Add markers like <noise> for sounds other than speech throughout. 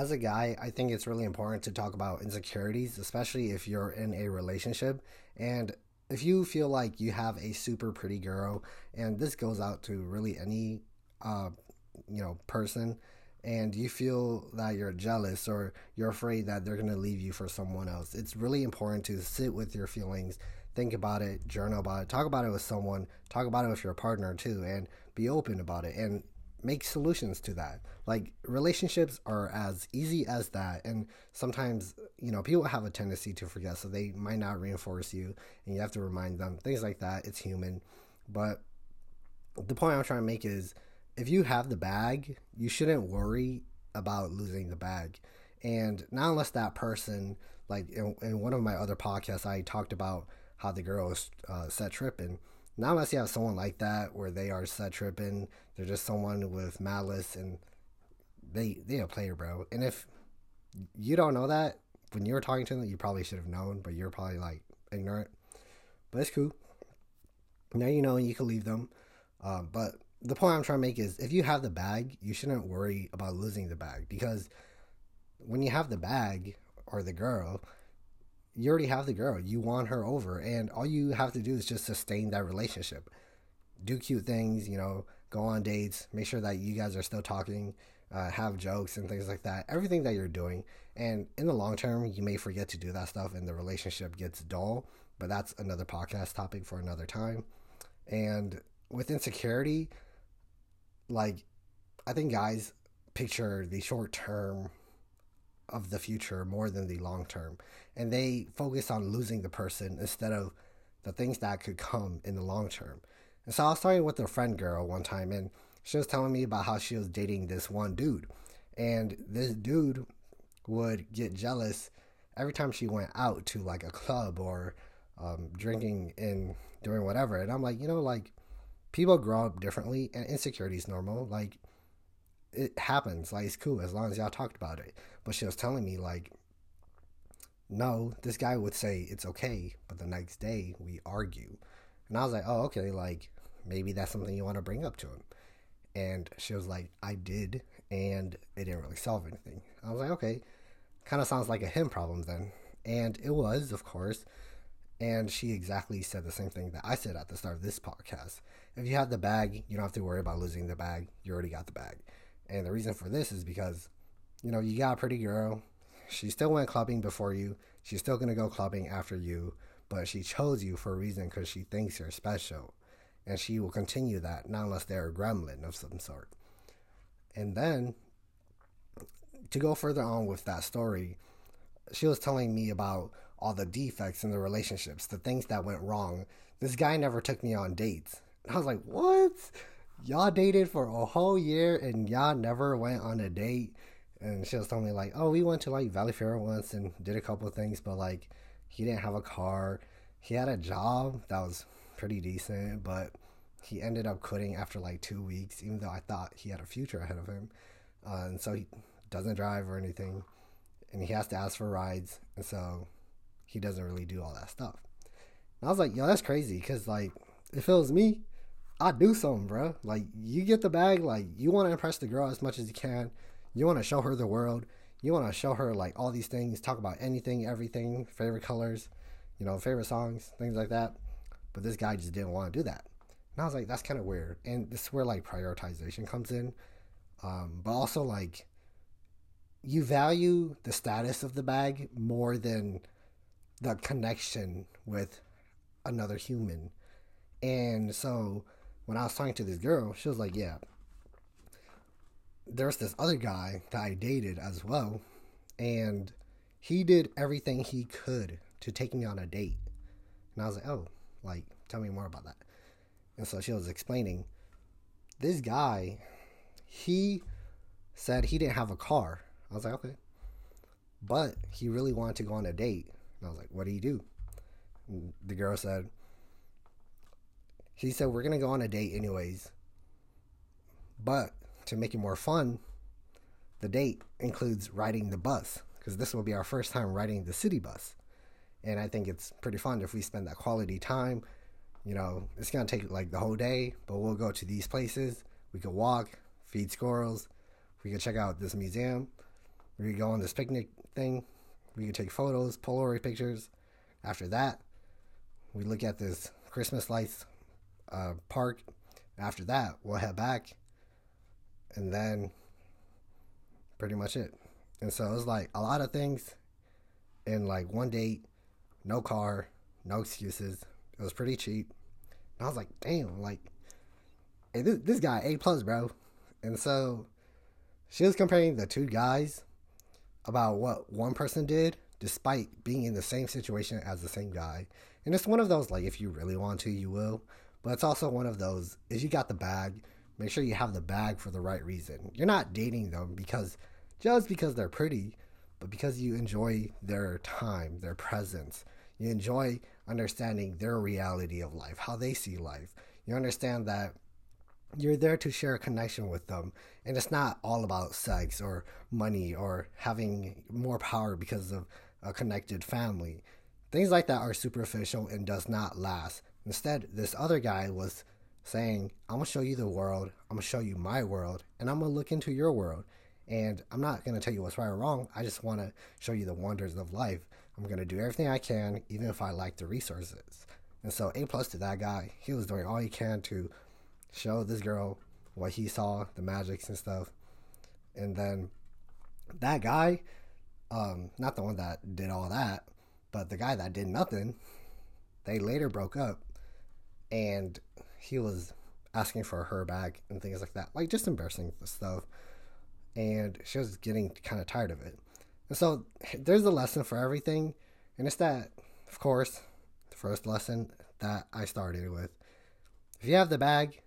as a guy, I think it's really important to talk about insecurities, especially if you're in a relationship. And if you feel like you have a super pretty girl, and this goes out to really any, uh, you know, person, and you feel that you're jealous or you're afraid that they're going to leave you for someone else, it's really important to sit with your feelings, think about it, journal about it, talk about it with someone, talk about it with your partner too, and be open about it. And make solutions to that. Like relationships are as easy as that. And sometimes, you know, people have a tendency to forget, so they might not reinforce you and you have to remind them. Things like that. It's human. But the point I'm trying to make is if you have the bag, you shouldn't worry about losing the bag. And not unless that person, like in, in one of my other podcasts, I talked about how the girl was uh, set tripping not unless you have someone like that where they are set tripping, they're just someone with malice and they they a player, bro. And if you don't know that when you were talking to them, you probably should have known, but you're probably like ignorant. But it's cool. Now you know and you can leave them. Uh, but the point I'm trying to make is if you have the bag, you shouldn't worry about losing the bag because when you have the bag or the girl, you already have the girl. You want her over, and all you have to do is just sustain that relationship. Do cute things, you know, go on dates, make sure that you guys are still talking, uh, have jokes and things like that. Everything that you're doing, and in the long term, you may forget to do that stuff, and the relationship gets dull. But that's another podcast topic for another time. And with insecurity, like I think guys picture the short term of the future more than the long term. And they focus on losing the person instead of the things that could come in the long term. And so I was talking with a friend girl one time, and she was telling me about how she was dating this one dude. And this dude would get jealous every time she went out to like a club or um, drinking and doing whatever. And I'm like, you know, like people grow up differently and insecurity is normal. Like it happens. Like it's cool as long as y'all talked about it. But she was telling me like, no, this guy would say it's okay, but the next day we argue, and I was like, oh okay, like maybe that's something you want to bring up to him. And she was like, I did, and it didn't really solve anything. I was like, okay, kind of sounds like a him problem then. And it was, of course. And she exactly said the same thing that I said at the start of this podcast. If you have the bag, you don't have to worry about losing the bag. You already got the bag. And the reason for this is because, you know, you got a pretty girl. She still went clubbing before you. She's still going to go clubbing after you. But she chose you for a reason because she thinks you're special. And she will continue that, not unless they're a gremlin of some sort. And then, to go further on with that story, she was telling me about all the defects in the relationships, the things that went wrong. This guy never took me on dates. I was like, what? Y'all dated for a whole year and y'all never went on a date. And she was telling me like, oh, we went to like Valley Fair once and did a couple things, but like he didn't have a car. He had a job that was pretty decent, but he ended up quitting after like two weeks, even though I thought he had a future ahead of him. Uh, and so he doesn't drive or anything, and he has to ask for rides, and so he doesn't really do all that stuff. And I was like, yo, that's crazy, because like if it was me, I do something, bro. Like you get the bag, like you want to impress the girl as much as you can. You want to show her the world. You want to show her like all these things, talk about anything, everything, favorite colors, you know, favorite songs, things like that. But this guy just didn't want to do that. And I was like, that's kind of weird. And this is where like prioritization comes in. Um, but also like you value the status of the bag more than the connection with another human. And so when I was talking to this girl, she was like, "Yeah, there's this other guy that I dated as well, and he did everything he could to take me on a date." And I was like, "Oh, like tell me more about that." And so she was explaining, this guy, he said he didn't have a car. I was like, "Okay." But he really wanted to go on a date. And I was like, "What do you do?" And the girl said, he said, We're going to go on a date anyways. But to make it more fun, the date includes riding the bus because this will be our first time riding the city bus. And I think it's pretty fun if we spend that quality time. You know, it's going to take like the whole day, but we'll go to these places. We could walk, feed squirrels. We could check out this museum. We could go on this picnic thing. We could take photos, Polaroid pictures. After that, we look at this Christmas lights uh, park. After that, we'll head back, and then pretty much it. And so it was like a lot of things in like one date, no car, no excuses. It was pretty cheap. And I was like, damn, like, hey, this, this guy A plus, bro. And so she was comparing the two guys about what one person did despite being in the same situation as the same guy. And it's one of those like if you really want to, you will. But it's also one of those is you got the bag, make sure you have the bag for the right reason. You're not dating them because just because they're pretty, but because you enjoy their time, their presence. You enjoy understanding their reality of life, how they see life. You understand that you're there to share a connection with them and it's not all about sex or money or having more power because of a connected family things like that are superficial and does not last instead this other guy was saying i'm gonna show you the world. I'm gonna show you my world and i'm gonna look into your world. And i'm not gonna tell you what's right or wrong. I just want to show you the wonders of life. I'm gonna do everything i can even if i lack the resources. And so a plus to that guy. He was doing all he can to show this girl what he saw, the magics and stuff. And then that guy, um, not the one that did all that, but the guy that did nothing, they later broke up and he was asking for her back and things like that. Like just embarrassing stuff. And she was getting kind of tired of it. And so there's a lesson for everything. And it's that, of course, the first lesson that I started with. If you have the bag,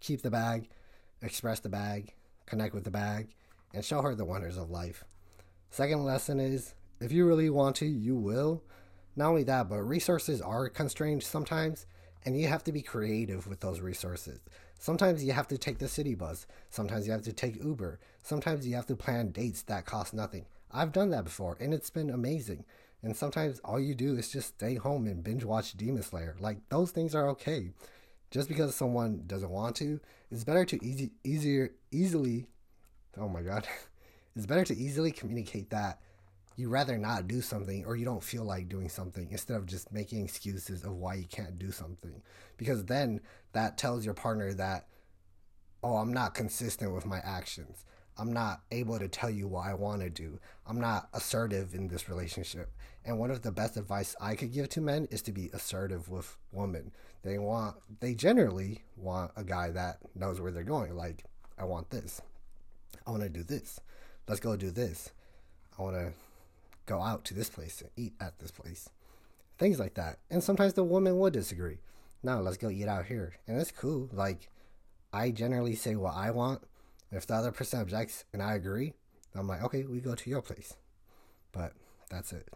keep the bag, express the bag, connect with the bag, and show her the wonders of life. Second lesson is if you really want to, you will. Not only that, but resources are constrained sometimes, and you have to be creative with those resources. Sometimes you have to take the city bus, sometimes you have to take Uber, sometimes you have to plan dates that cost nothing. I've done that before, and it's been amazing. And sometimes all you do is just stay home and binge watch Demon Slayer. Like, those things are okay just because someone doesn't want to, it's better to easy easier easily oh my god. <laughs> it's better to easily communicate that you rather not do something or you don't feel like doing something instead of just making excuses of why you can't do something. Because then that tells your partner that oh, I'm not consistent with my actions. I'm not able to tell you what I want to do. I'm not assertive in this relationship. And one of the best advice I could give to men is to be assertive with women. They want, they generally want a guy that knows where they're going. Like, I want this. I want to do this. Let's go do this. I want to go out to this place and eat at this place. Things like that. And sometimes the woman would disagree. No, let's go eat out here. And it's cool. Like, I generally say what I want if the other person objects and I agree, I'm like, okay, we go to your place. But that's it.